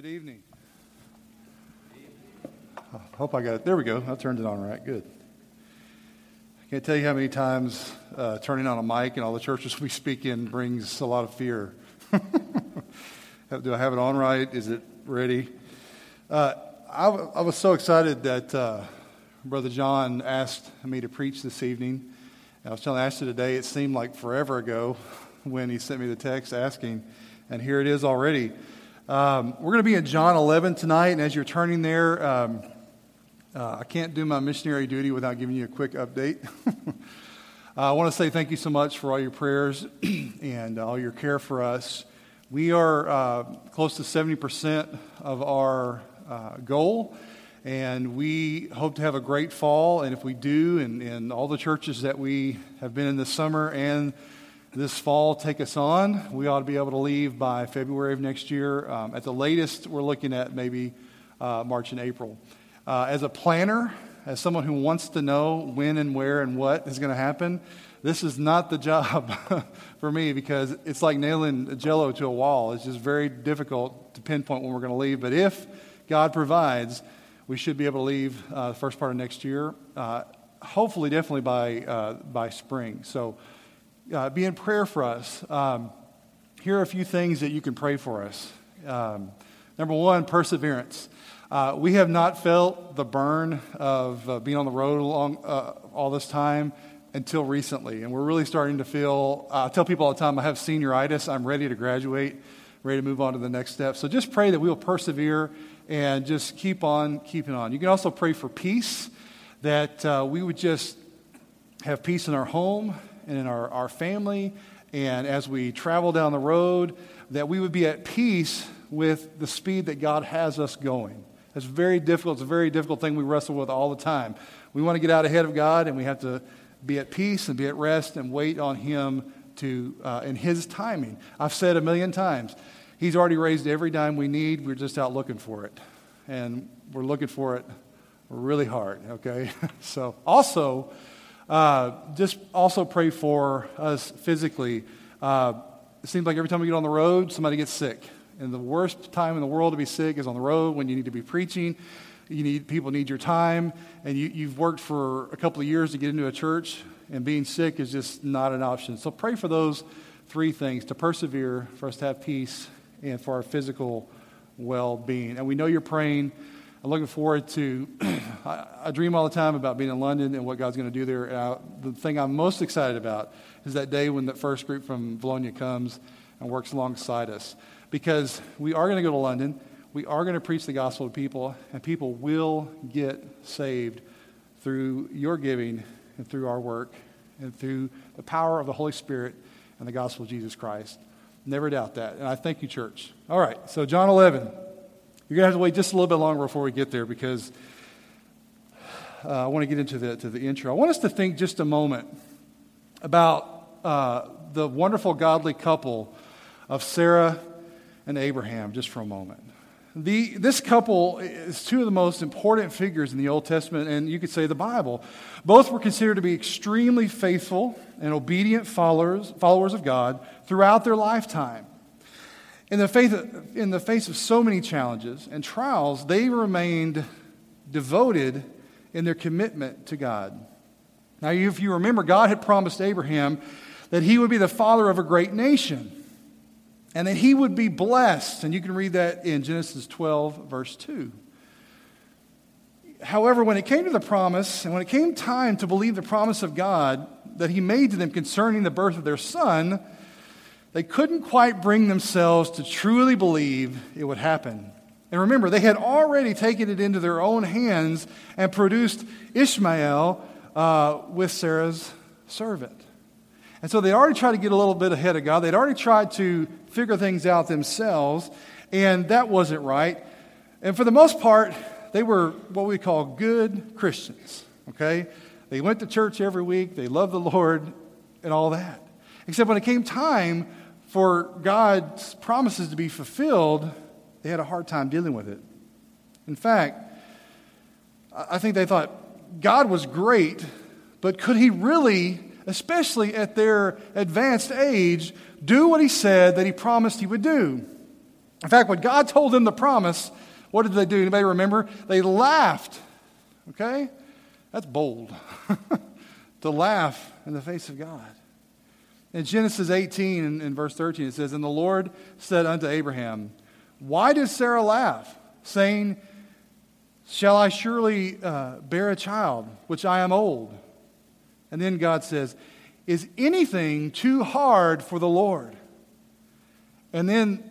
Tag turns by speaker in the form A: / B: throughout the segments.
A: Good evening. I hope I got it. There we go. I turned it on right. Good. I can't tell you how many times uh, turning on a mic and all the churches we speak in brings a lot of fear. Do I have it on right? Is it ready? Uh, I, w- I was so excited that uh, Brother John asked me to preach this evening. I was telling Ashley today, it seemed like forever ago when he sent me the text asking, and here it is already. Um, we're going to be in John 11 tonight, and as you're turning there, um, uh, I can't do my missionary duty without giving you a quick update. uh, I want to say thank you so much for all your prayers and all your care for us. We are uh, close to 70% of our uh, goal, and we hope to have a great fall. And if we do, and, and all the churches that we have been in this summer and this fall take us on. We ought to be able to leave by February of next year. Um, at the latest, we're looking at maybe uh, March and April. Uh, as a planner, as someone who wants to know when and where and what is going to happen, this is not the job for me because it's like nailing jello to a wall. It's just very difficult to pinpoint when we're going to leave. But if God provides, we should be able to leave uh, the first part of next year. Uh, hopefully, definitely by, uh, by spring. So, uh, be in prayer for us. Um, here are a few things that you can pray for us. Um, number one, perseverance. Uh, we have not felt the burn of uh, being on the road uh, all this time until recently. And we're really starting to feel, I tell people all the time, I have senioritis. I'm ready to graduate, ready to move on to the next step. So just pray that we will persevere and just keep on keeping on. You can also pray for peace, that uh, we would just have peace in our home and in our, our family, and as we travel down the road, that we would be at peace with the speed that God has us going. It's very difficult. It's a very difficult thing we wrestle with all the time. We want to get out ahead of God, and we have to be at peace and be at rest and wait on Him to uh, in His timing. I've said a million times, He's already raised every dime we need. We're just out looking for it, and we're looking for it really hard. Okay, so also uh, just also pray for us physically. Uh, it seems like every time we get on the road, somebody gets sick. And the worst time in the world to be sick is on the road when you need to be preaching. You need people need your time, and you, you've worked for a couple of years to get into a church, and being sick is just not an option. So pray for those three things to persevere, for us to have peace, and for our physical well-being. And we know you're praying I'm looking forward to. I, I, dream all the time about being in London and what God's going to do there. I, the thing I'm most excited about is that day when the first group from Bologna comes and works alongside us, because we are going to go to London. We are going to preach the gospel to people, and people will get saved through your giving and through our work and through the power of the Holy Spirit and the gospel of Jesus Christ. Never doubt that. And I thank you, church. All right, so John 11. You're going to have to wait just a little bit longer before we get there because uh, I want to get into the, to the intro. I want us to think just a moment about uh, the wonderful godly couple of Sarah and Abraham, just for a moment. The, this couple is two of the most important figures in the Old Testament, and you could say the Bible. Both were considered to be extremely faithful and obedient followers, followers of God throughout their lifetime. In the, faith, in the face of so many challenges and trials, they remained devoted in their commitment to God. Now, if you remember, God had promised Abraham that he would be the father of a great nation and that he would be blessed. And you can read that in Genesis 12, verse 2. However, when it came to the promise, and when it came time to believe the promise of God that he made to them concerning the birth of their son, they couldn't quite bring themselves to truly believe it would happen. And remember, they had already taken it into their own hands and produced Ishmael uh, with Sarah's servant. And so they already tried to get a little bit ahead of God. They'd already tried to figure things out themselves, and that wasn't right. And for the most part, they were what we call good Christians, okay? They went to church every week, they loved the Lord, and all that. Except when it came time for God's promises to be fulfilled, they had a hard time dealing with it. In fact, I think they thought God was great, but could He really, especially at their advanced age, do what He said that He promised He would do? In fact, when God told them the promise, what did they do? Anybody remember? They laughed. Okay? That's bold. to laugh in the face of God. In Genesis 18 and, verse 13, it says, And the Lord said unto Abraham, Why does Sarah laugh, saying, Shall I surely uh, bear a child, which I am old? And then God says, Is anything too hard for the Lord? And then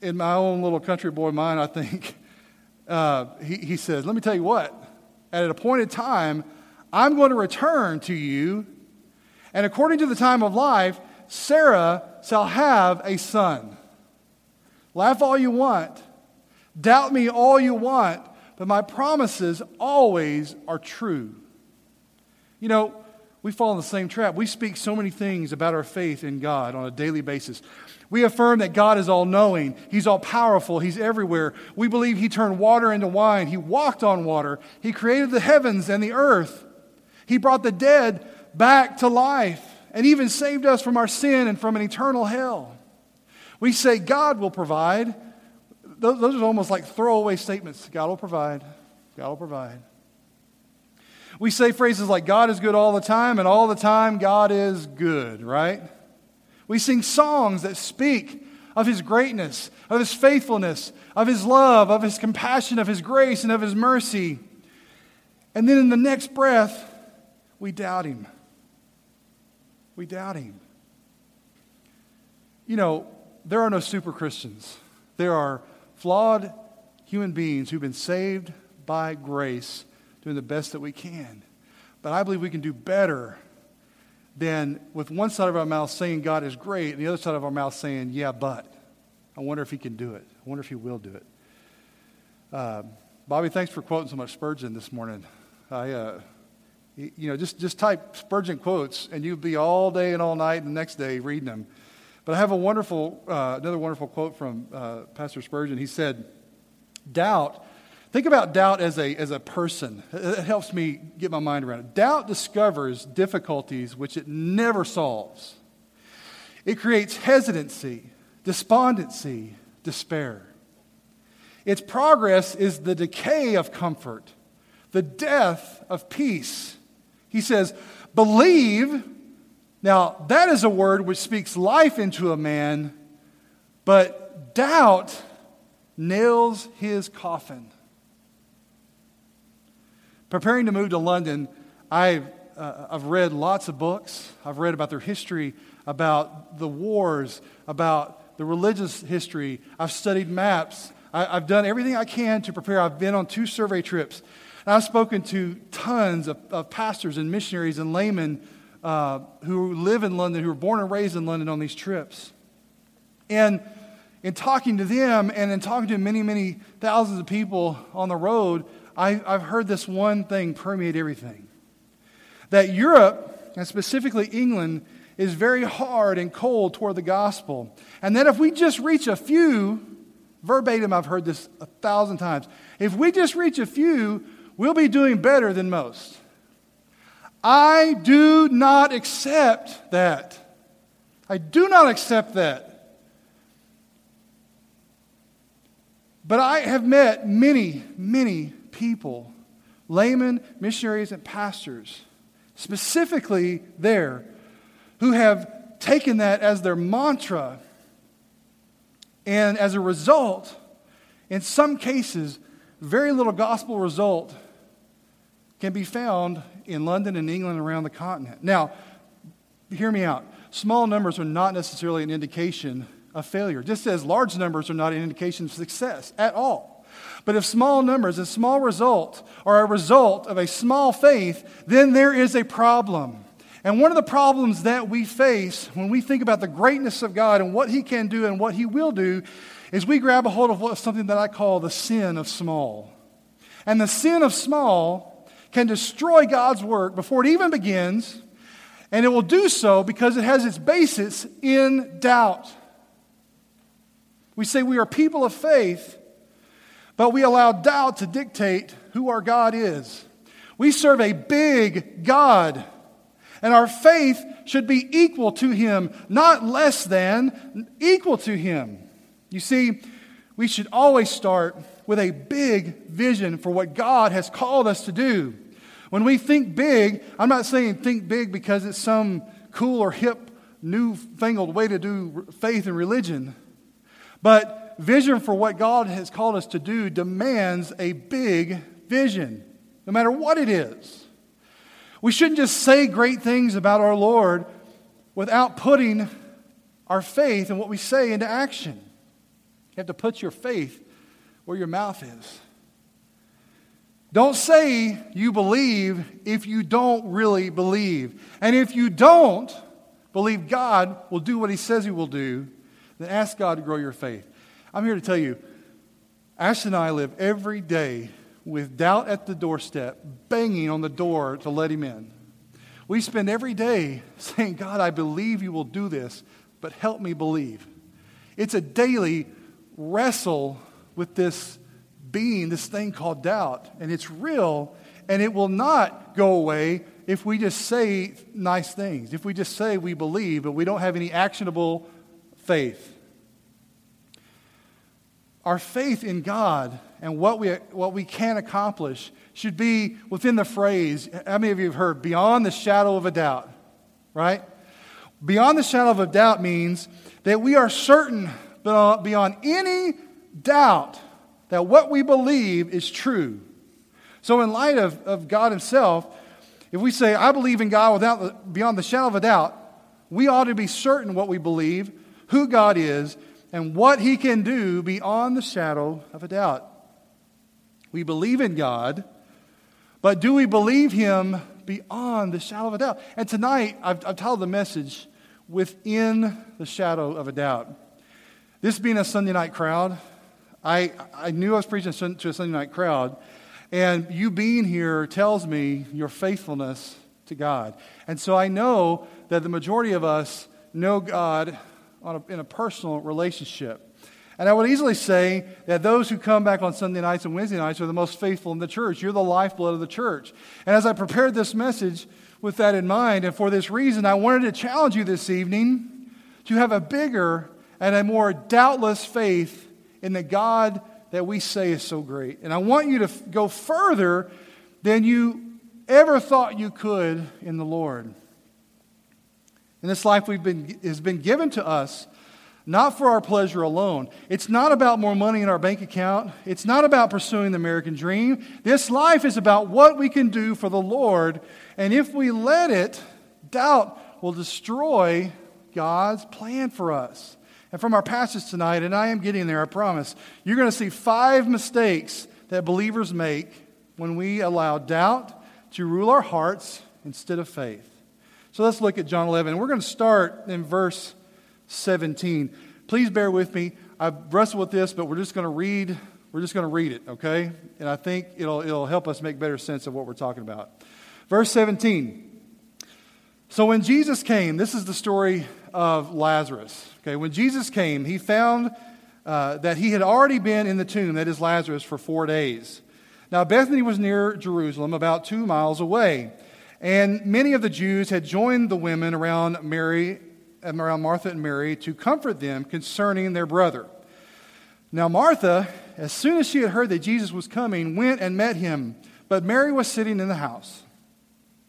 A: in my own little country boy mind, I think, uh, he, he says, Let me tell you what, at an appointed time, I'm going to return to you, and according to the time of life, Sarah shall have a son. Laugh all you want, doubt me all you want, but my promises always are true. You know, we fall in the same trap. We speak so many things about our faith in God on a daily basis. We affirm that God is all knowing, He's all powerful, He's everywhere. We believe He turned water into wine, He walked on water, He created the heavens and the earth, He brought the dead back to life, and even saved us from our sin and from an eternal hell. We say God will provide. Those are almost like throwaway statements. God will provide. God will provide. We say phrases like God is good all the time, and all the time God is good, right? We sing songs that speak of His greatness, of His faithfulness, of His love, of His compassion, of His grace, and of His mercy. And then in the next breath, we doubt Him. We doubt Him. You know, there are no super Christians. There are flawed human beings who've been saved by grace, doing the best that we can. But I believe we can do better than with one side of our mouth saying God is great and the other side of our mouth saying, yeah, but. I wonder if he can do it. I wonder if he will do it. Uh, Bobby, thanks for quoting so much Spurgeon this morning. I, uh, you know, just, just type Spurgeon quotes and you'll be all day and all night and the next day reading them. But I have a wonderful, uh, another wonderful quote from uh, Pastor Spurgeon. He said, Doubt Think about doubt as a, as a person. It helps me get my mind around it. Doubt discovers difficulties which it never solves. It creates hesitancy, despondency, despair. Its progress is the decay of comfort, the death of peace. He says, believe. Now, that is a word which speaks life into a man, but doubt nails his coffin. Preparing to move to London, I've, uh, I've read lots of books. I've read about their history, about the wars, about the religious history. I've studied maps. I, have done everything I can to prepare. I've been on two survey trips. And I've spoken to tons of, of pastors and missionaries and laymen uh, who live in London, who were born and raised in London on these trips. And in talking to them and in talking to many, many thousands of people on the road, I, I've heard this one thing permeate everything that Europe, and specifically England, is very hard and cold toward the gospel. And that if we just reach a few, verbatim, I've heard this a thousand times, if we just reach a few, we'll be doing better than most. I do not accept that. I do not accept that. But I have met many, many people, laymen, missionaries, and pastors, specifically there, who have taken that as their mantra. And as a result, in some cases, very little gospel result can be found in London and England and around the continent. Now, hear me out. Small numbers are not necessarily an indication of failure, just as large numbers are not an indication of success at all. But if small numbers and small result are a result of a small faith, then there is a problem. And one of the problems that we face when we think about the greatness of God and what He can do and what He will do is we grab a hold of something that I call the sin of small. And the sin of small can destroy God's work before it even begins, and it will do so because it has its basis in doubt. We say we are people of faith but we allow doubt to dictate who our God is. We serve a big God, and our faith should be equal to Him, not less than, equal to Him. You see, we should always start with a big vision for what God has called us to do. When we think big, I'm not saying think big because it's some cool or hip, newfangled way to do faith and religion. But vision for what God has called us to do demands a big vision, no matter what it is. We shouldn't just say great things about our Lord without putting our faith and what we say into action. You have to put your faith where your mouth is. Don't say you believe if you don't really believe. And if you don't believe God will do what He says He will do, then ask God to grow your faith. I'm here to tell you, Ash and I live every day with doubt at the doorstep, banging on the door to let Him in. We spend every day saying, God, I believe you will do this, but help me believe. It's a daily wrestle with this being, this thing called doubt. And it's real, and it will not go away if we just say nice things, if we just say we believe, but we don't have any actionable faith. Our faith in God and what we, what we can accomplish should be within the phrase, how many of you have heard, beyond the shadow of a doubt, right? Beyond the shadow of a doubt means that we are certain beyond any doubt that what we believe is true. So, in light of, of God Himself, if we say, I believe in God without, beyond the shadow of a doubt, we ought to be certain what we believe, who God is, and what He can do beyond the shadow of a doubt. We believe in God, but do we believe Him beyond the shadow of a doubt? And tonight, I've, I've titled the message, Within the Shadow of a Doubt. This being a Sunday night crowd, I, I knew I was preaching to a Sunday night crowd, and you being here tells me your faithfulness to God. And so I know that the majority of us know God a, in a personal relationship. And I would easily say that those who come back on Sunday nights and Wednesday nights are the most faithful in the church. You're the lifeblood of the church. And as I prepared this message with that in mind, and for this reason, I wanted to challenge you this evening to have a bigger and a more doubtless faith in the God that we say is so great. And I want you to f- go further than you ever thought you could in the Lord. And this life we've been, has been given to us not for our pleasure alone. It's not about more money in our bank account. It's not about pursuing the American dream. This life is about what we can do for the Lord. And if we let it, doubt will destroy God's plan for us. And from our passage tonight, and I am getting there, I promise, you're going to see five mistakes that believers make when we allow doubt to rule our hearts instead of faith. So let's look at John 11. We're going to start in verse 17. Please bear with me. I've wrestled with this, but we're just going to read. We're just going to read it, okay? And I think it'll, it'll help us make better sense of what we're talking about. Verse 17. So when Jesus came, this is the story of Lazarus. Okay, when Jesus came, he found uh, that he had already been in the tomb, that is Lazarus, for four days. Now, Bethany was near Jerusalem, about two miles away. And many of the Jews had joined the women around Mary, around Martha and Mary, to comfort them concerning their brother. Now, Martha, as soon as she had heard that Jesus was coming, went and met him, but Mary was sitting in the house.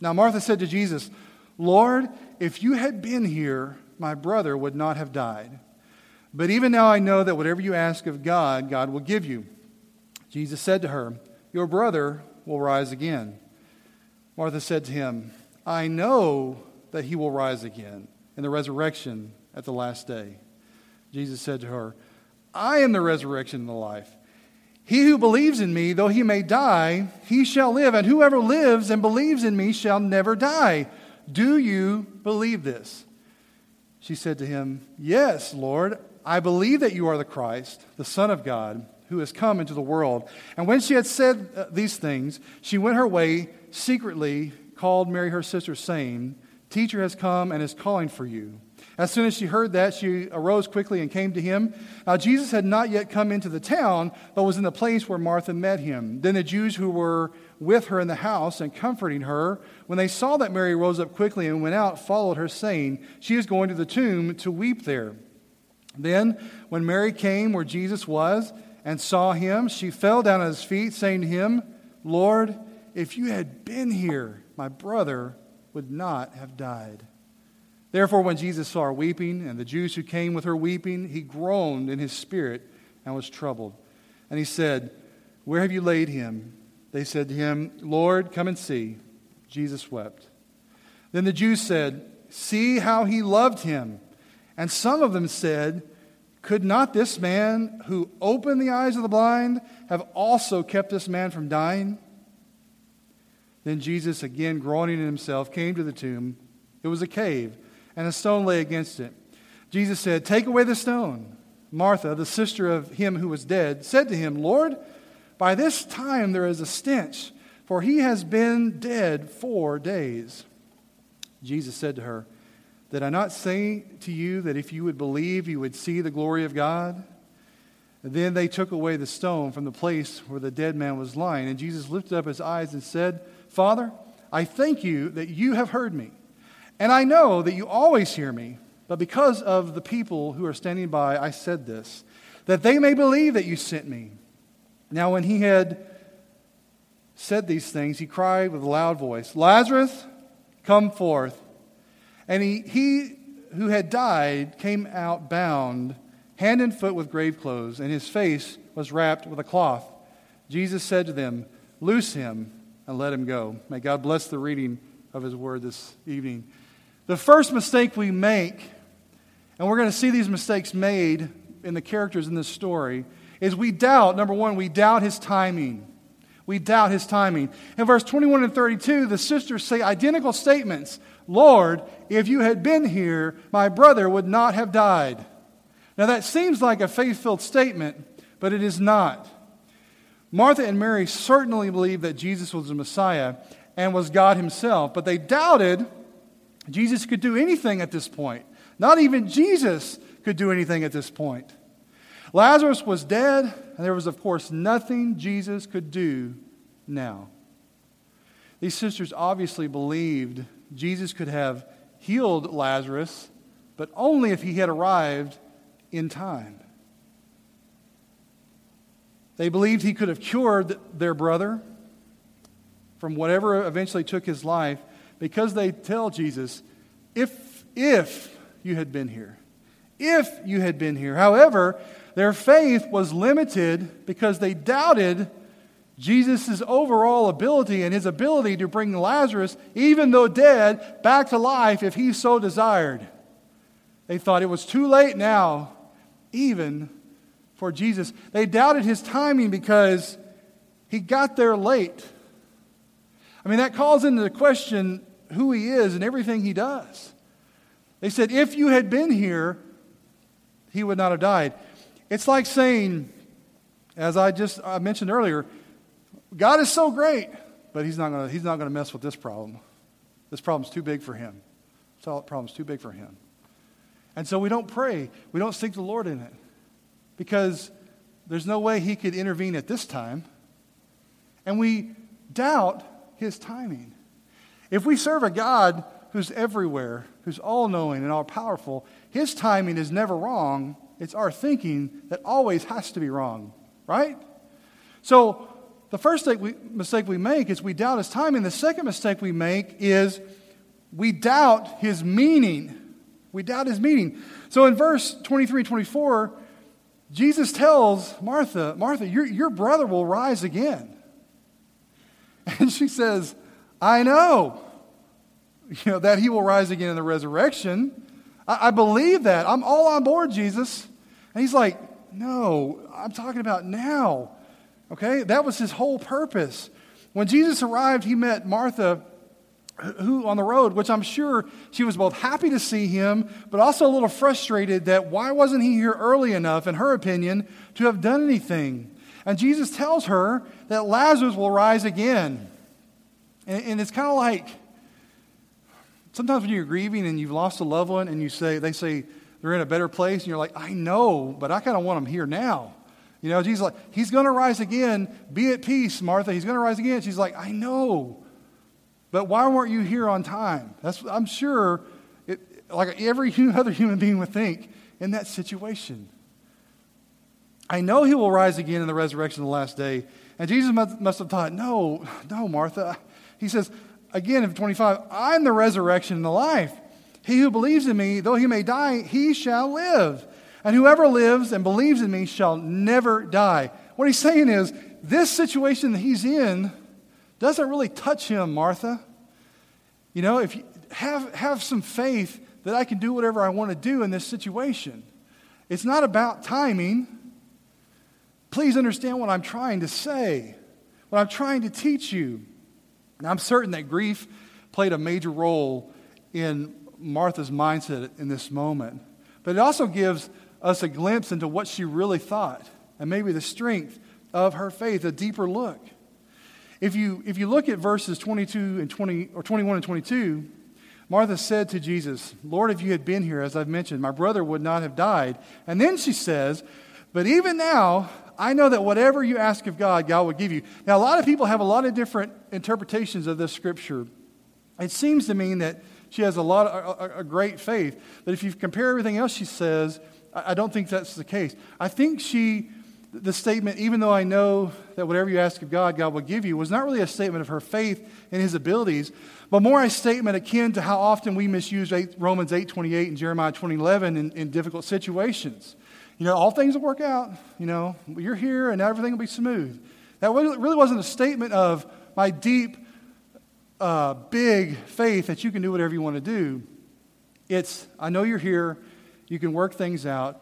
A: Now, Martha said to Jesus, Lord, if you had been here, my brother would not have died. But even now I know that whatever you ask of God, God will give you. Jesus said to her, Your brother will rise again. Martha said to him, I know that he will rise again in the resurrection at the last day. Jesus said to her, I am the resurrection and the life. He who believes in me, though he may die, he shall live, and whoever lives and believes in me shall never die. Do you believe this? She said to him, Yes, Lord, I believe that you are the Christ, the Son of God, who has come into the world. And when she had said uh, these things, she went her way secretly, called Mary her sister, saying, Teacher has come and is calling for you. As soon as she heard that, she arose quickly and came to him. Now, Jesus had not yet come into the town, but was in the place where Martha met him. Then the Jews who were with her in the house and comforting her, when they saw that Mary rose up quickly and went out, followed her, saying, She is going to the tomb to weep there. Then, when Mary came where Jesus was and saw him, she fell down at his feet, saying to him, Lord, if you had been here, my brother would not have died. Therefore, when Jesus saw her weeping, and the Jews who came with her weeping, he groaned in his spirit and was troubled. And he said, Where have you laid him? They said to him, Lord, come and see. Jesus wept. Then the Jews said, See how he loved him. And some of them said, Could not this man who opened the eyes of the blind have also kept this man from dying? Then Jesus, again groaning in himself, came to the tomb. It was a cave, and a stone lay against it. Jesus said, Take away the stone. Martha, the sister of him who was dead, said to him, Lord, by this time there is a stench, for he has been dead four days. Jesus said to her, Did I not say to you that if you would believe, you would see the glory of God? And then they took away the stone from the place where the dead man was lying. And Jesus lifted up his eyes and said, Father, I thank you that you have heard me. And I know that you always hear me. But because of the people who are standing by, I said this, that they may believe that you sent me. Now, when he had said these things, he cried with a loud voice, Lazarus, Come forth. And he, he who had died came out bound, hand and foot with grave clothes, and his face was wrapped with a cloth. Jesus said to them, Loose him and let him go. May God bless the reading of his word this evening. The first mistake we make, and we're going to see these mistakes made in the characters in this story, is we doubt, number one, we doubt his timing. We doubt his timing. In verse 21 and 32, the sisters say identical statements Lord, if you had been here, my brother would not have died. Now, that seems like a faith filled statement, but it is not. Martha and Mary certainly believed that Jesus was the Messiah and was God himself, but they doubted Jesus could do anything at this point. Not even Jesus could do anything at this point. Lazarus was dead, and there was, of course, nothing Jesus could do now. These sisters obviously believed Jesus could have healed Lazarus, but only if he had arrived in time. They believed he could have cured their brother from whatever eventually took his life because they tell Jesus, if, if you had been here, if you had been here. However, their faith was limited because they doubted Jesus' overall ability and his ability to bring Lazarus, even though dead, back to life if he so desired. They thought it was too late now, even for Jesus. They doubted his timing because he got there late. I mean, that calls into question who he is and everything he does. They said, if you had been here, he would not have died. It's like saying, as I just I mentioned earlier, God is so great, but he's not going he's not going to mess with this problem. This problem's too big for him. This problem's too big for him. And so we don't pray. We don't seek the Lord in it because there's no way he could intervene at this time. And we doubt his timing. If we serve a God who's everywhere, who's all knowing and all powerful, his timing is never wrong it's our thinking that always has to be wrong, right? So the first mistake we make is we doubt his timing. The second mistake we make is we doubt his meaning. We doubt his meaning. So in verse 23 24, Jesus tells Martha, Martha, your, your brother will rise again. And she says, I know, you know that he will rise again in the resurrection. I, I believe that. I'm all on board, Jesus. And he's like, No, I'm talking about now. Okay? That was his whole purpose. When Jesus arrived, he met Martha who on the road, which I'm sure she was both happy to see him, but also a little frustrated that why wasn't he here early enough, in her opinion, to have done anything? And Jesus tells her that Lazarus will rise again. And, and it's kind of like sometimes when you're grieving and you've lost a loved one and you say, they say, they're in a better place, and you're like, I know, but I kind of want them here now. You know, Jesus like, He's going to rise again. Be at peace, Martha. He's going to rise again. She's like, I know, but why weren't you here on time? That's I'm sure, it, like every other human being would think. in that situation. I know he will rise again in the resurrection of the last day. And Jesus must have thought, no, no, Martha. He says, again in 25, I'm the resurrection and the life. He who believes in me, though he may die, he shall live. And whoever lives and believes in me shall never die. What he's saying is, this situation that he's in doesn't really touch him, Martha. You know, if you have, have some faith that I can do whatever I want to do in this situation. It's not about timing. Please understand what I'm trying to say, what I'm trying to teach you. And I'm certain that grief played a major role in Martha's mindset in this moment. But it also gives us a glimpse into what she really thought and maybe the strength of her faith, a deeper look. If you, if you look at verses 22 and 20, or 21 and 22, Martha said to Jesus, Lord, if you had been here, as I've mentioned, my brother would not have died. And then she says, But even now, I know that whatever you ask of God, God will give you. Now, a lot of people have a lot of different interpretations of this scripture. It seems to mean that she has a lot of, a, a great faith. But if you compare everything else she says, I, I don't think that's the case. I think she, the statement, even though I know that whatever you ask of God, God will give you, was not really a statement of her faith in his abilities, but more a statement akin to how often we misuse eight, Romans 8.28 and Jeremiah 20.11 in, in difficult situations. You know, all things will work out. You know, you're here and everything will be smooth. That really wasn't a statement of my deep, uh, big faith that you can do whatever you want to do. It's, I know you're here, you can work things out.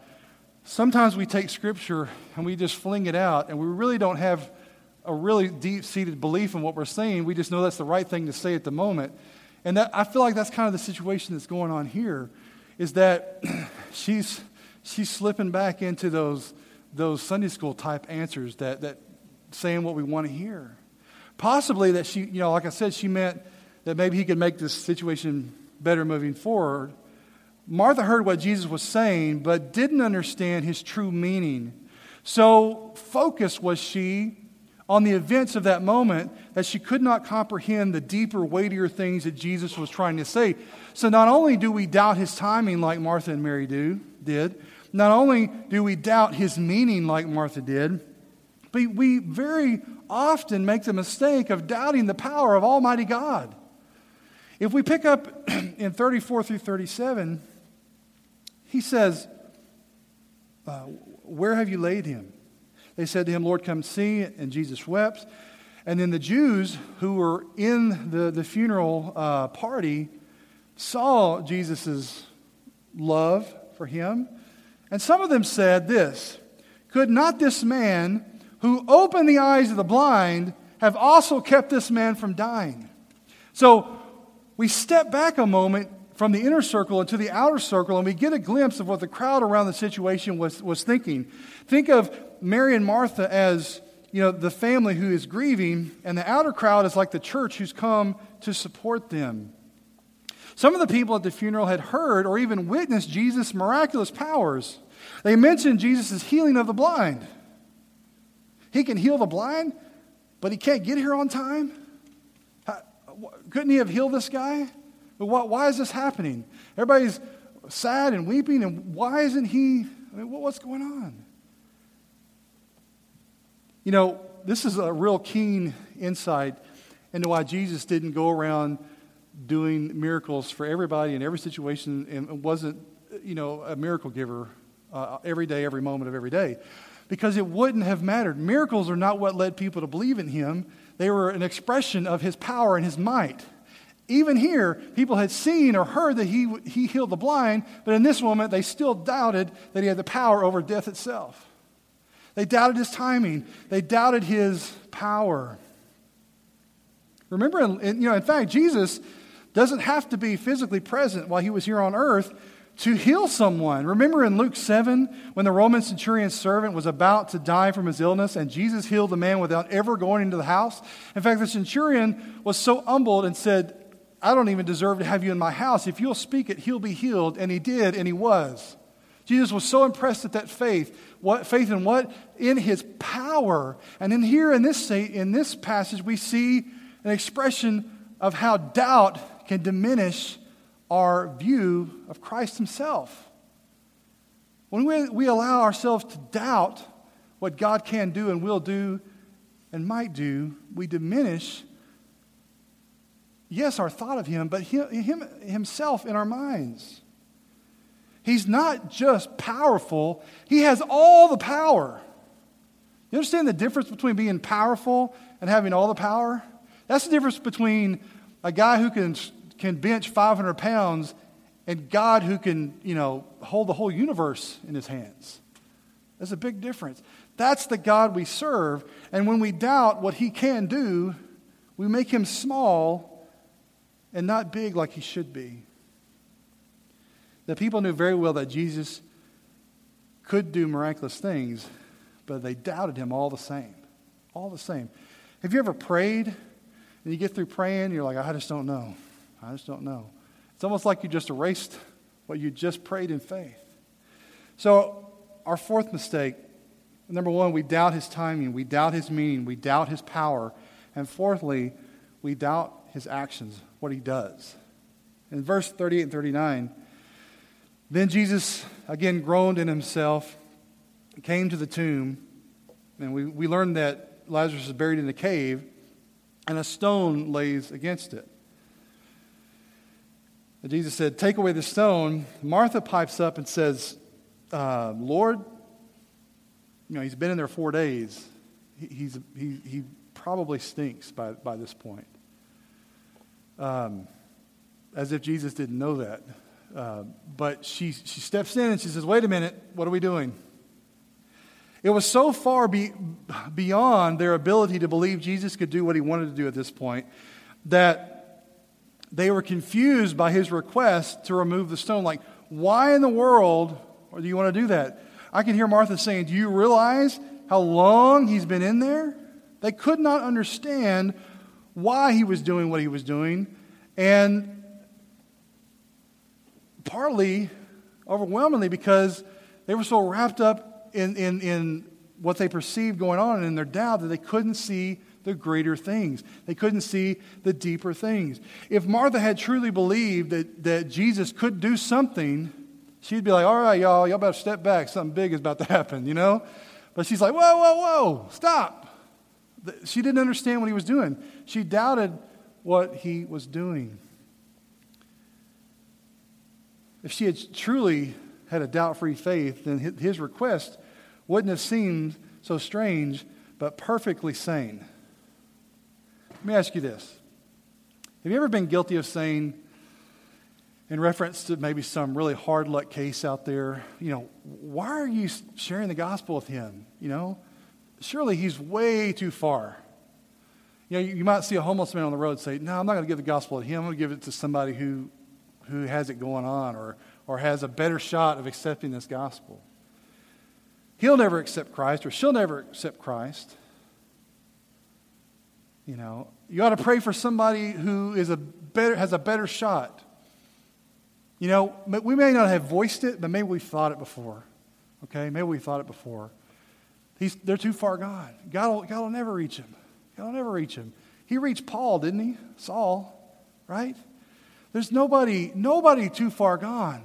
A: Sometimes we take scripture and we just fling it out, and we really don't have a really deep seated belief in what we're saying. We just know that's the right thing to say at the moment. And that, I feel like that's kind of the situation that's going on here is that she's she's slipping back into those, those Sunday school type answers that, that saying what we want to hear. Possibly that she, you know, like I said, she meant that maybe he could make this situation better moving forward. Martha heard what Jesus was saying, but didn't understand his true meaning. So focused was she on the events of that moment that she could not comprehend the deeper, weightier things that Jesus was trying to say. So not only do we doubt his timing like Martha and Mary do, did, not only do we doubt his meaning like Martha did, but we very often make the mistake of doubting the power of Almighty God. If we pick up in 34 through 37, he says, uh, Where have you laid him? They said to him, Lord, come see. And Jesus wept. And then the Jews who were in the, the funeral uh, party saw Jesus' love for him and some of them said this Could not this man who opened the eyes of the blind have also kept this man from dying? So we step back a moment from the inner circle into the outer circle and we get a glimpse of what the crowd around the situation was, was thinking. Think of Mary and Martha as you know, the family who is grieving, and the outer crowd is like the church who's come to support them. Some of the people at the funeral had heard or even witnessed Jesus' miraculous powers. They mentioned Jesus' healing of the blind. He can heal the blind, but he can't get here on time? Couldn't he have healed this guy? Why is this happening? Everybody's sad and weeping, and why isn't he? I mean, what's going on? You know, this is a real keen insight into why Jesus didn't go around doing miracles for everybody in every situation and wasn't, you know, a miracle giver uh, every day, every moment of every day. Because it wouldn't have mattered. Miracles are not what led people to believe in him, they were an expression of his power and his might. Even here, people had seen or heard that he, he healed the blind, but in this moment, they still doubted that he had the power over death itself. They doubted his timing, they doubted his power. Remember, in, you know, in fact, Jesus doesn't have to be physically present while he was here on earth to heal someone. Remember in Luke 7 when the Roman centurion's servant was about to die from his illness and Jesus healed the man without ever going into the house? In fact, the centurion was so humbled and said, I don't even deserve to have you in my house. If you'll speak it, he'll be healed. And he did, and he was. Jesus was so impressed at that faith. What faith in what? In his power. And in here in this say in this passage, we see an expression of how doubt can diminish our view of Christ himself. when we, we allow ourselves to doubt what God can do and will do and might do, we diminish, yes, our thought of Him, but him, him Himself in our minds. He's not just powerful, He has all the power. You understand the difference between being powerful and having all the power? That's the difference between a guy who can, can bench 500 pounds and God who can, you know, hold the whole universe in his hands. There's a big difference. That's the God we serve. And when we doubt what he can do, we make him small and not big like he should be. The people knew very well that Jesus could do miraculous things, but they doubted him all the same. All the same. Have you ever prayed and you get through praying, you're like, I just don't know. I just don't know. It's almost like you just erased what you just prayed in faith. So, our fourth mistake number one, we doubt his timing, we doubt his meaning, we doubt his power. And fourthly, we doubt his actions, what he does. In verse 38 and 39, then Jesus again groaned in himself, came to the tomb, and we, we learned that Lazarus is buried in a cave, and a stone lays against it. Jesus said, Take away the stone. Martha pipes up and says, uh, Lord, you know, he's been in there four days. He, he's, he, he probably stinks by, by this point. Um, as if Jesus didn't know that. Uh, but she, she steps in and she says, Wait a minute, what are we doing? It was so far be, beyond their ability to believe Jesus could do what he wanted to do at this point that they were confused by his request to remove the stone. Like, why in the world do you want to do that? I can hear Martha saying, Do you realize how long he's been in there? They could not understand why he was doing what he was doing. And partly, overwhelmingly, because they were so wrapped up in, in, in what they perceived going on and in their doubt that they couldn't see the greater things. They couldn't see the deeper things. If Martha had truly believed that, that Jesus could do something, she'd be like, all right, y'all, y'all better step back. Something big is about to happen, you know? But she's like, whoa, whoa, whoa, stop. She didn't understand what he was doing. She doubted what he was doing. If she had truly had a doubt free faith, then his request wouldn't have seemed so strange, but perfectly sane. Let me ask you this Have you ever been guilty of saying, in reference to maybe some really hard luck case out there, you know, why are you sharing the gospel with him? You know, surely he's way too far. You know, you might see a homeless man on the road say, No, I'm not going to give the gospel to him. I'm going to give it to somebody who, who has it going on or, or has a better shot of accepting this gospel. He'll never accept Christ or she'll never accept Christ. You know, you ought to pray for somebody who is a better, has a better shot. You know, we may not have voiced it, but maybe we've thought it before. Okay? Maybe we thought it before. He's, they're too far gone. God will, God will never reach him. God will never reach him. He reached Paul, didn't he? Saul, right? There's nobody, nobody too far gone.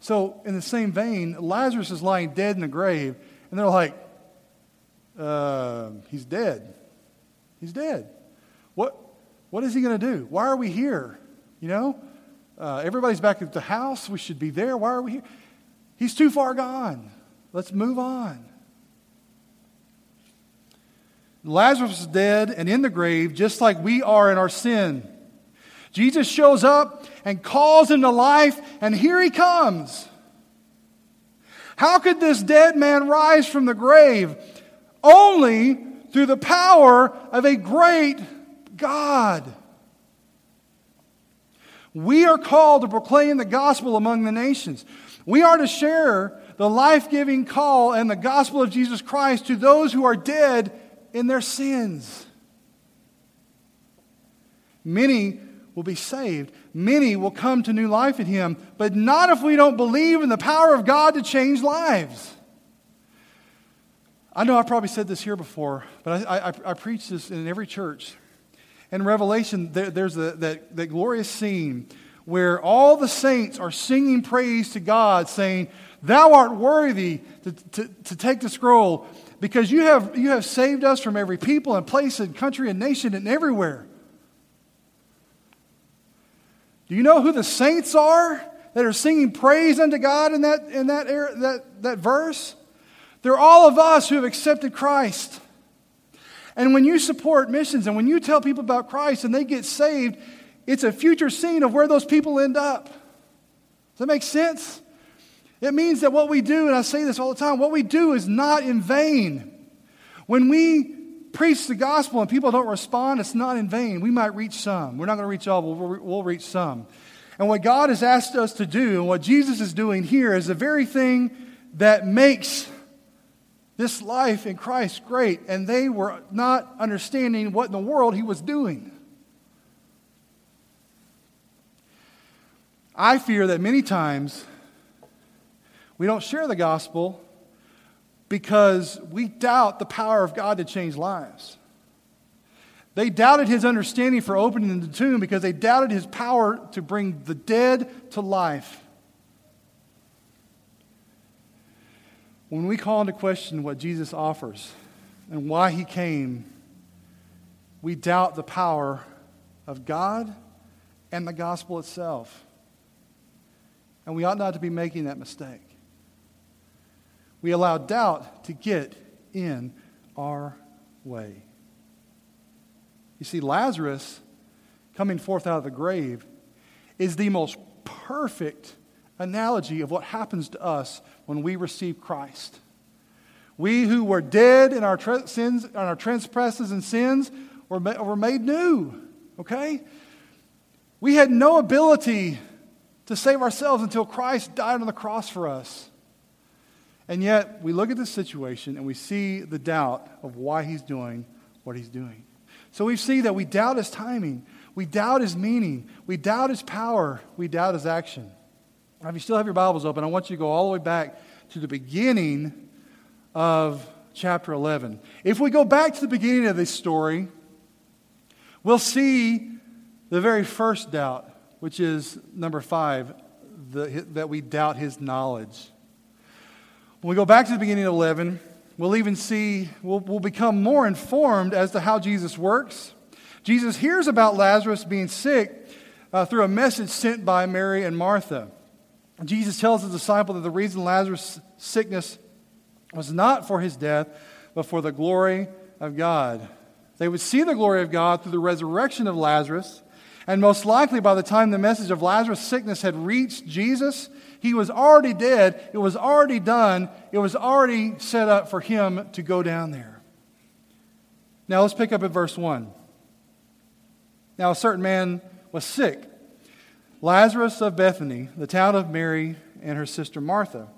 A: So, in the same vein, Lazarus is lying dead in the grave, and they're like, uh, he's dead. He's dead. What, what is he going to do? Why are we here? You know? Uh, everybody's back at the house. We should be there. Why are we here? He's too far gone. Let's move on. Lazarus is dead and in the grave, just like we are in our sin. Jesus shows up and calls him to life, and here he comes. How could this dead man rise from the grave? Only through the power of a great God. We are called to proclaim the gospel among the nations. We are to share the life giving call and the gospel of Jesus Christ to those who are dead in their sins. Many will be saved. Many will come to new life in Him, but not if we don't believe in the power of God to change lives. I know I've probably said this here before, but I, I, I preach this in every church. In Revelation, there, there's a, that, that glorious scene where all the saints are singing praise to God, saying, Thou art worthy to, to, to take the scroll because you have, you have saved us from every people and place and country and nation and everywhere. Do you know who the saints are that are singing praise unto God in that, in that, that, that verse? They're all of us who have accepted Christ. And when you support missions and when you tell people about Christ and they get saved, it's a future scene of where those people end up. Does that make sense? It means that what we do, and I say this all the time, what we do is not in vain. When we preach the gospel and people don't respond, it's not in vain. We might reach some. We're not going to reach all, but we'll, reach some. And what God has asked us to do, and what Jesus is doing here, is the very thing that makes this life in Christ great. And they were not understanding what in the world he was doing. I fear that many times we don't share the gospel because we doubt the power of God to change lives. They doubted his understanding for opening the tomb because they doubted his power to bring the dead to life. When we call into question what Jesus offers and why he came, we doubt the power of God and the gospel itself. And we ought not to be making that mistake. We allow doubt to get in our way. You see, Lazarus coming forth out of the grave is the most perfect analogy of what happens to us when we receive Christ. We who were dead in our tra- sins, in our trespasses and sins, were, ma- were made new. Okay? We had no ability to save ourselves until Christ died on the cross for us. And yet, we look at this situation and we see the doubt of why he's doing what he's doing. So we see that we doubt his timing, we doubt his meaning, we doubt his power, we doubt his action. If you still have your Bibles open, I want you to go all the way back to the beginning of chapter 11. If we go back to the beginning of this story, we'll see the very first doubt, which is number five, the, that we doubt his knowledge. When we go back to the beginning of 11, we'll even see, we'll, we'll become more informed as to how Jesus works. Jesus hears about Lazarus being sick uh, through a message sent by Mary and Martha. Jesus tells the disciple that the reason Lazarus' sickness was not for his death, but for the glory of God. They would see the glory of God through the resurrection of Lazarus. And most likely, by the time the message of Lazarus' sickness had reached Jesus, he was already dead. It was already done. It was already set up for him to go down there. Now let's pick up at verse 1. Now, a certain man was sick, Lazarus of Bethany, the town of Mary and her sister Martha.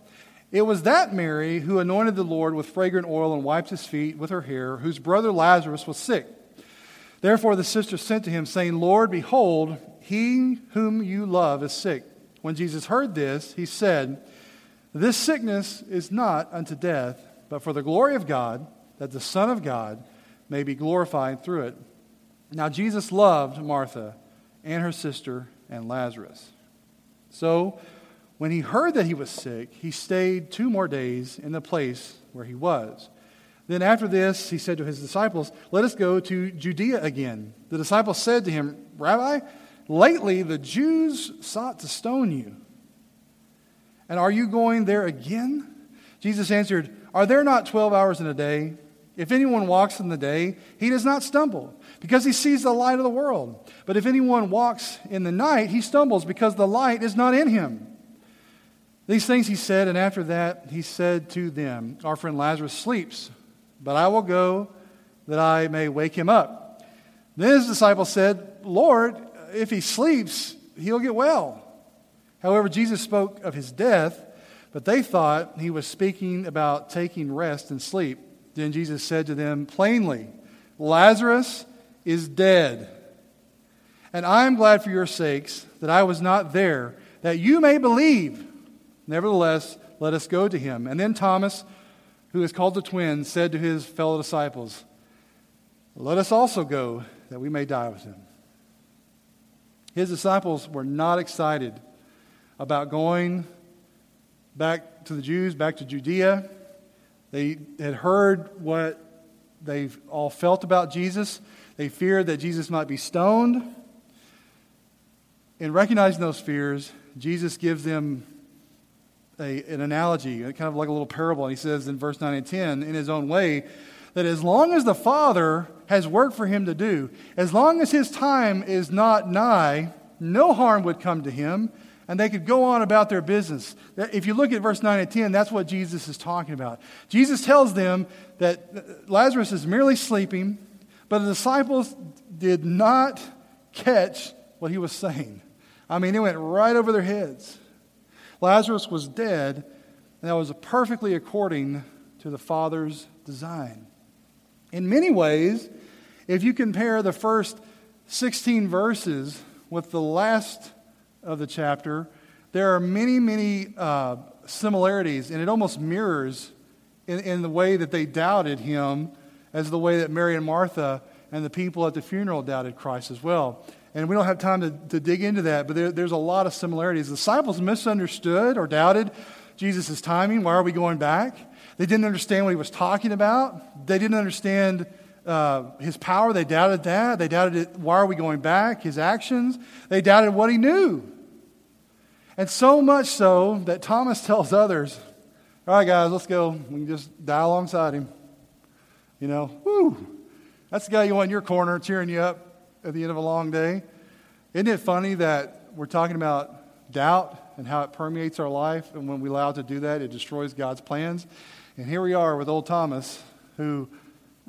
A: It was that Mary who anointed the Lord with fragrant oil and wiped his feet with her hair, whose brother Lazarus was sick. Therefore the sister sent to him, saying, Lord, behold, he whom you love is sick. When Jesus heard this, he said, This sickness is not unto death, but for the glory of God, that the Son of God may be glorified through it. Now Jesus loved Martha and her sister and Lazarus. So, when he heard that he was sick, he stayed two more days in the place where he was. Then, after this, he said to his disciples, Let us go to Judea again. The disciples said to him, Rabbi, Lately, the Jews sought to stone you. And are you going there again? Jesus answered, Are there not 12 hours in a day? If anyone walks in the day, he does not stumble, because he sees the light of the world. But if anyone walks in the night, he stumbles, because the light is not in him. These things he said, and after that he said to them, Our friend Lazarus sleeps, but I will go that I may wake him up. Then his disciples said, Lord, if he sleeps, he'll get well. However, Jesus spoke of his death, but they thought he was speaking about taking rest and sleep. Then Jesus said to them plainly, Lazarus is dead. And I am glad for your sakes that I was not there, that you may believe. Nevertheless, let us go to him. And then Thomas, who is called the twin, said to his fellow disciples, Let us also go, that we may die with him. His disciples were not excited about going back to the Jews, back to Judea. They had heard what they all felt about Jesus. They feared that Jesus might be stoned. In recognizing those fears, Jesus gives them a, an analogy, kind of like a little parable. And he says in verse 9 and 10, in his own way, that as long as the Father has work for him to do, as long as his time is not nigh, no harm would come to him, and they could go on about their business. If you look at verse 9 and 10, that's what Jesus is talking about. Jesus tells them that Lazarus is merely sleeping, but the disciples did not catch what he was saying. I mean, it went right over their heads. Lazarus was dead, and that was perfectly according to the Father's design. In many ways, if you compare the first 16 verses with the last of the chapter, there are many, many uh, similarities, and it almost mirrors in, in, the way that they doubted him as the way that Mary and Martha and the people at the funeral doubted Christ as well. And we don't have time to, to dig into that, but there, there's a lot of similarities. The disciples misunderstood or doubted Jesus' timing. Why are we going back? They didn't understand what he was talking about. They didn't understand uh, his power. They doubted that. They doubted it, why are we going back? His actions. They doubted what he knew. And so much so that Thomas tells others, all right, guys, let's go. We can just die alongside him. You know, whoo, that's the guy you want in your corner cheering you up at the end of a long day. Isn't it funny that we're talking about doubt and how it permeates our life, and when we allow it to do that, it destroys God's plans? And here we are with old Thomas, who,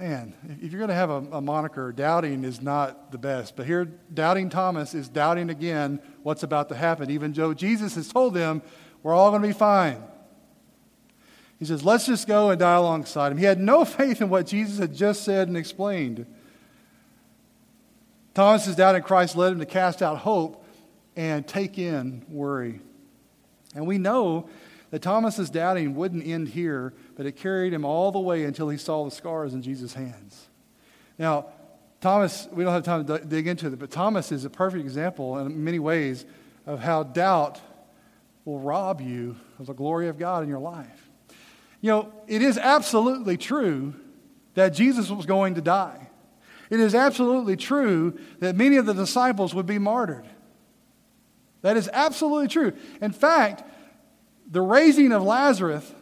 A: man, if you're going to have a, a moniker, doubting is not the best. But here, doubting Thomas is doubting again what's about to happen, even though Jesus has told them we're all going to be fine. He says, let's just go and die alongside him. He had no faith in what Jesus had just said and explained. Thomas's doubt in Christ led him to cast out hope and take in worry. And we know that Thomas's doubting wouldn't end here, but it carried him all the way until he saw the scars in Jesus' hands. Now, Thomas, we don't have time to dig into it, but Thomas is a perfect example in many ways of how doubt will rob you of the glory of God in your life. You know, it is absolutely true that Jesus was going to die. It is absolutely true that many of the disciples would be martyred. That is absolutely true. In fact, the raising of Lazarus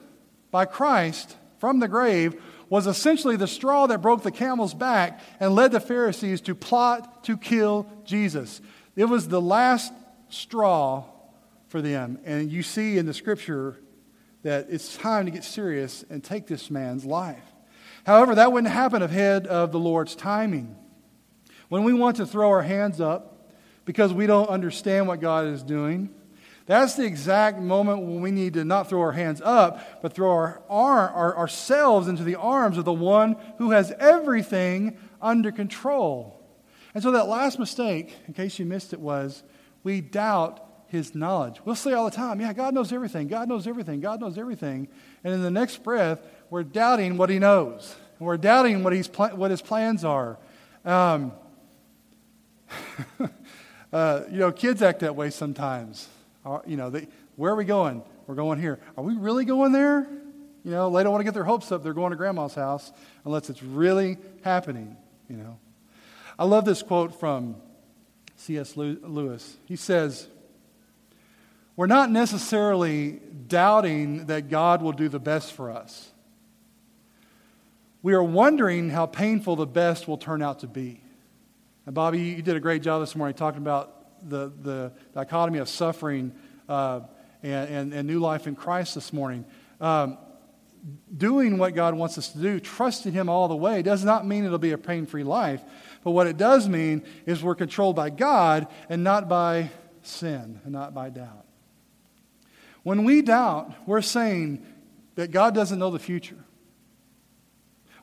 A: by Christ from the grave was essentially the straw that broke the camel's back and led the Pharisees to plot to kill Jesus. It was the last straw for them. And you see in the scripture that it's time to get serious and take this man's life. However, that wouldn't happen ahead of the Lord's timing. When we want to throw our hands up because we don't understand what God is doing, that's the exact moment when we need to not throw our hands up, but throw our, our, ourselves into the arms of the one who has everything under control. And so that last mistake, in case you missed it, was we doubt his knowledge. We'll say all the time, yeah, God knows everything. God knows everything. God knows everything. And in the next breath, we're doubting what he knows. We're doubting what, he's pl- what his plans are. Um, uh, you know, kids act that way sometimes. Uh, you know, they, where are we going? We're going here. Are we really going there? You know, they don't want to get their hopes up. They're going to grandma's house unless it's really happening, you know. I love this quote from C.S. Lewis. He says, We're not necessarily doubting that God will do the best for us we are wondering how painful the best will turn out to be. And Bobby, you did a great job this morning talking about the, the dichotomy of suffering uh, and, and, and, new life in Christ this morning. Um, doing what God wants us to do, trusting Him all the way, does not mean it'll be a pain free life. But what it does mean is we're controlled by God and not by sin and not by doubt. When we doubt, we're saying that God doesn't know the future.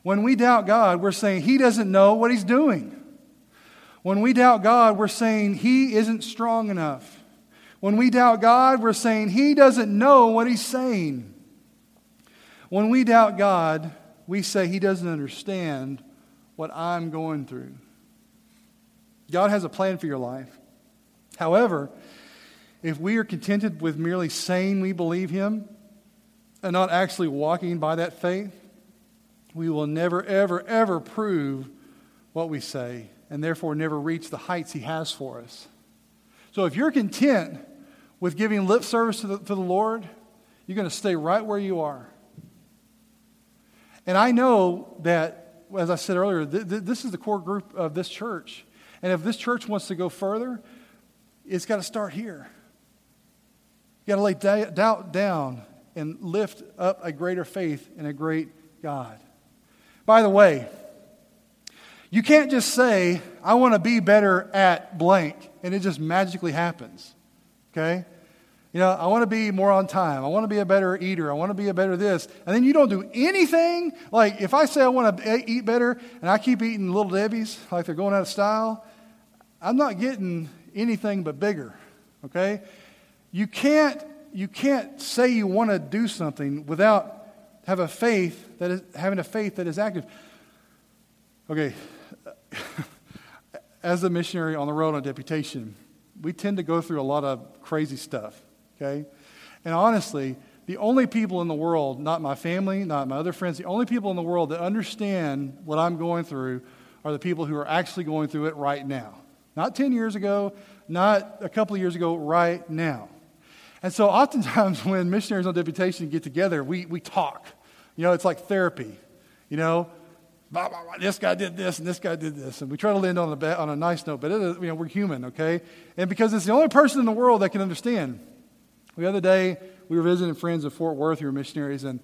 A: When we doubt God, we're saying He doesn't know what He's doing. When we doubt God, we're saying He isn't strong enough. When we doubt God, we're saying He doesn't know what He's saying. When we doubt God, we say He doesn't understand what I'm going through. God has a plan for your life. However, if we are contented with merely saying we believe Him and not actually walking by that faith, we will never, ever, ever prove what we say and therefore never reach the heights He has for us. So if you're content with giving lip service to the, to the Lord, you're going to stay right where you are. And I know that, as I said earlier, th- th- this is the core group of this church. And if this church wants to go further, it's got to start here. You got to lay da- doubt down and lift up a greater faith in a great God. By the way, you can't just say, I want to be better at blank, and it just magically happens. Okay? You know, I want to be more on time. I want to be a better eater. I want to be a better this. And then you don't do anything. Like, if I say I want to eat better and I keep eating Little Debbie's like they're going out of style, I'm not getting anything but bigger. Okay? You can't, you can't say you want to do something without have a faith that is, having a faith that is active. Okay, as a missionary on the road on deputation, we tend to go through a lot of crazy stuff, okay? And honestly, the only people in the world, not my family, not my other friends, the only people in the world that understand what I'm going through are the people who are actually going through it right now. Not 10 years ago, not a couple of years ago, right now. And so oftentimes when missionaries on deputation get together, we, we talk. You know, it's like therapy. You know, this guy did this and this guy did this. And we try to end on a, on a nice note, but you know, we're human, okay? And because it's the only person in the world that can understand. The other day, we were visiting friends in Fort Worth who were missionaries, and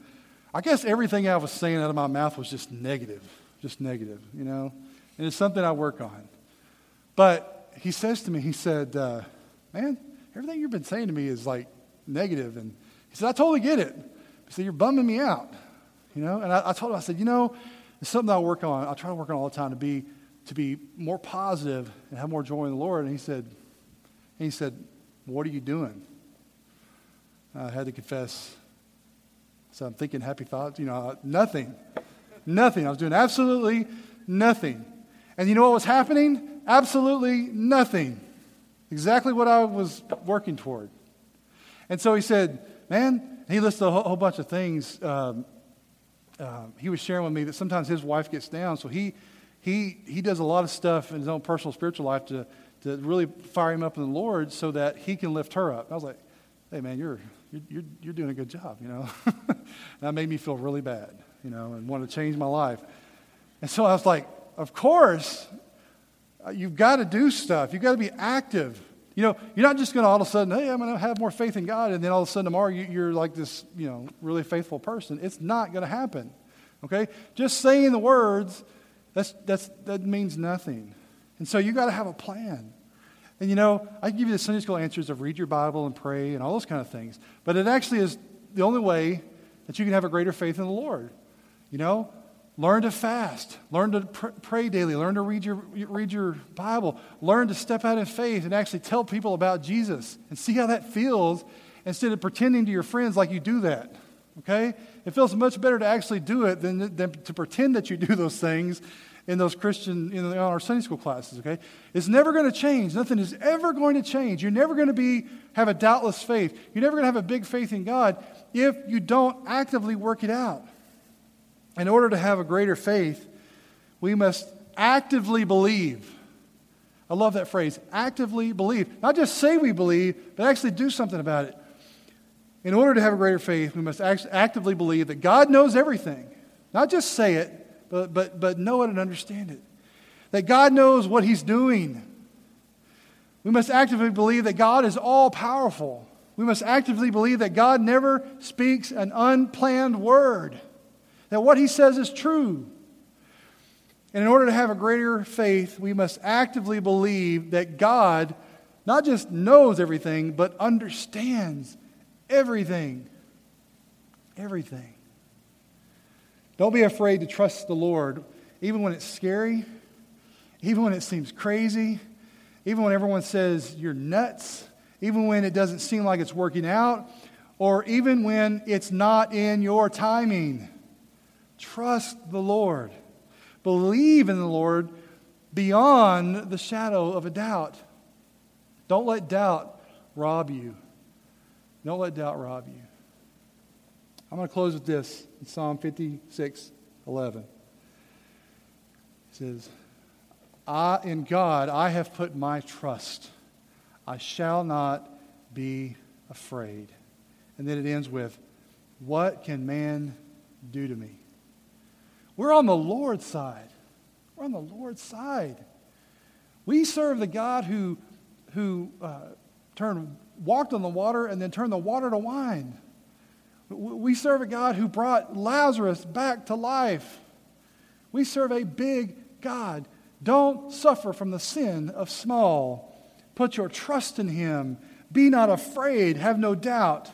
A: I guess everything I was saying out of my mouth was just negative, just negative, you know? And it's something I work on. But he says to me, he said, uh, man, everything you've been saying to me is like negative. And he said, I totally get it. He said, you're bumming me out, you know? And I, I told him, I said, you know, it's something I work on. I try to work on all the time to be, to be more positive and have more joy in the Lord. And he said, and he said, what are you doing? I had to confess. So I'm thinking happy thoughts, you know, nothing. Nothing. I was doing absolutely nothing. And you know what was happening? Absolutely nothing. Exactly what I was working toward. And so he said, Man, he listed a whole, whole bunch of things um, uh, he was sharing with me that sometimes his wife gets down, so he, he, he does a lot of stuff in his own personal spiritual life to, to really fire him up in the Lord so that he can lift her up. I was like, hey, man, you're, you're, you're doing a good job, you know? that made me feel really bad, you know, and want to change my life. And so I was like, of course, uh, you've got to do stuff. You've got to be active. You know, you're not just going to all of a sudden, hey, I'm going to have more faith in God, and then all of a sudden tomorrow you, are like this, you know, really faithful person. It's not going to happen. Okay? Just saying the words, that's, that's, that means nothing. And so you got to have a plan. And you know, I give you the Sunday school answers of read your Bible and pray and all those kind of things. But it actually is the only way that you can have a greater faith in the Lord. You know, Learn to fast. Learn to pr- pray daily. Learn to read your, read your Bible. Learn to step out in faith and actually tell people about Jesus and see how that feels instead of pretending to your friends like you do that. Okay? It feels much better to actually do it than, than to pretend that you do those things in those Christian, in our Sunday school classes, okay? It's never going to change. Nothing is ever going to change. You're never going to be, have a doubtless faith. You're never going to have a big faith in God if you don't actively work it out. In order to have a greater faith, we must actively believe. I love that phrase actively believe. Not just say we believe, but actually do something about it. In order to have a greater faith, we must act- actively believe that God knows everything. Not just say it, but, but, but know it and understand it. That God knows what He's doing. We must actively believe that God is all powerful. We must actively believe that God never speaks an unplanned word that what he says is true. And in order to have a greater faith, we must actively believe that God not just knows everything, but understands everything. Everything. Don't be afraid to trust the Lord, even when it's scary, even when it seems crazy, even when everyone says you're nuts, even when it doesn't seem like it's working out, or even when it's not in your timing. Trust the Lord. Believe in the Lord beyond the shadow of a doubt. Don't let doubt rob you. Don't let doubt rob you. I'm going to close with this in Psalm 56 11. It says, I, In God I have put my trust. I shall not be afraid. And then it ends with, What can man do to me? We're on the Lord's side. We're on the Lord's side. We serve the God who, who uh, turned, walked on the water and then turned the water to wine. We serve a God who brought Lazarus back to life. We serve a big God. Don't suffer from the sin of small. Put your trust in Him. Be not afraid. Have no doubt.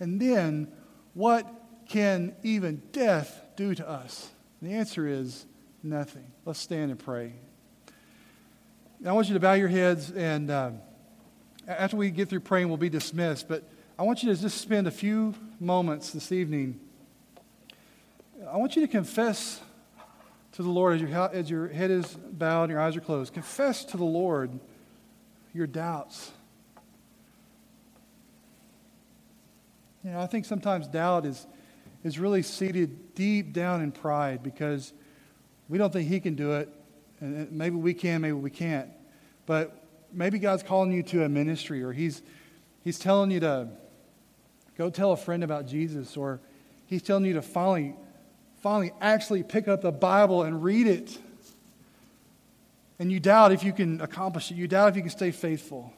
A: And then, what can even death do to us? The answer is nothing. Let's stand and pray. I want you to bow your heads, and uh, after we get through praying, we'll be dismissed. But I want you to just spend a few moments this evening. I want you to confess to the Lord as your, as your head is bowed and your eyes are closed. Confess to the Lord your doubts. You know, I think sometimes doubt is, is really seated deep down in pride because we don't think He can do it, and maybe we can, maybe we can't. But maybe God's calling you to a ministry, or He's, he's telling you to go tell a friend about Jesus, or He's telling you to finally, finally actually pick up the Bible and read it. And you doubt if you can accomplish it. You doubt if you can stay faithful.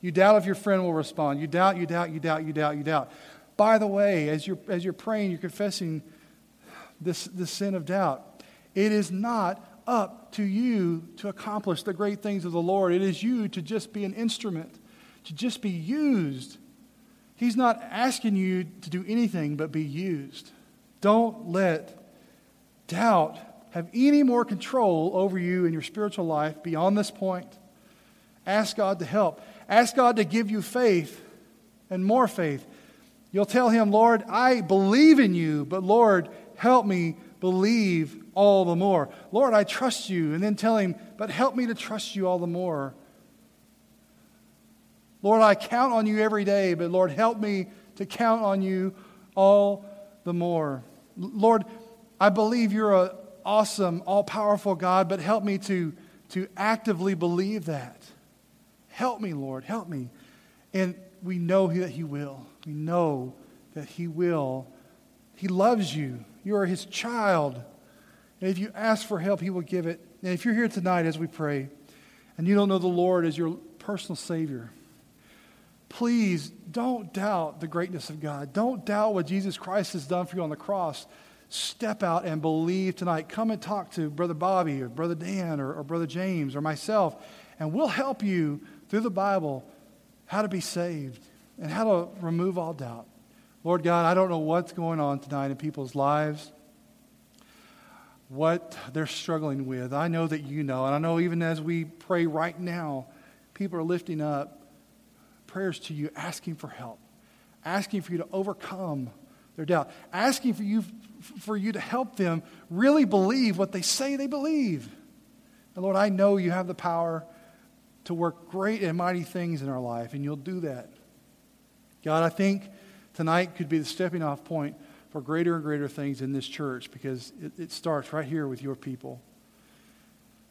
A: You doubt if your friend will respond. You doubt, you doubt, you doubt, you doubt, you doubt. By the way, as you're, as you're praying, you're confessing this, this sin of doubt. It is not up to you to accomplish the great things of the Lord. It is you to just be an instrument, to just be used. He's not asking you to do anything but be used. Don't let doubt have any more control over you in your spiritual life beyond this point. Ask God to help. Ask God to give you faith and more faith. You'll tell Him, Lord, I believe in you, but Lord, help me believe all the more. Lord, I trust you. And then tell him, but help me to trust you all the more. Lord, I count on you every day, but Lord, help me to count on you all the more. Lord, I believe you're an awesome, all powerful God, but help me to, to actively believe that. Help me, Lord, help me. And we know that He will. We know that He will. He loves you. You are His child. And if you ask for help, He will give it. And if you're here tonight as we pray and you don't know the Lord as your personal Savior, please don't doubt the greatness of God. Don't doubt what Jesus Christ has done for you on the cross. Step out and believe tonight. Come and talk to Brother Bobby or Brother Dan or, or Brother James or myself, and we'll help you through the Bible how to be saved and how to remove all doubt. Lord God, I don't know what's going on tonight in people's lives what they're struggling with. I know that you know. And I know even as we pray right now, people are lifting up prayers to you, asking for help, asking for you to overcome their doubt, asking for you, for you to help them really believe what they say they believe. And Lord, I know you have the power to work great and mighty things in our life, and you'll do that. God, I think tonight could be the stepping off point for greater and greater things in this church because it, it starts right here with your people.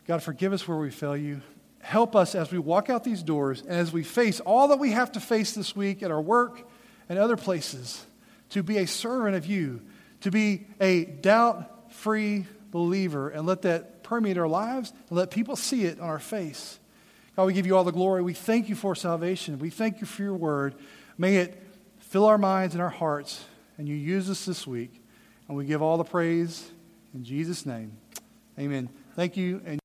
A: God, forgive us where we fail you. Help us as we walk out these doors and as we face all that we have to face this week at our work and other places to be a servant of you, to be a doubt free believer, and let that permeate our lives and let people see it on our face. God, we give you all the glory. We thank you for salvation. We thank you for your word. May it fill our minds and our hearts and you use us this week. And we give all the praise in Jesus' name. Amen. Thank you. And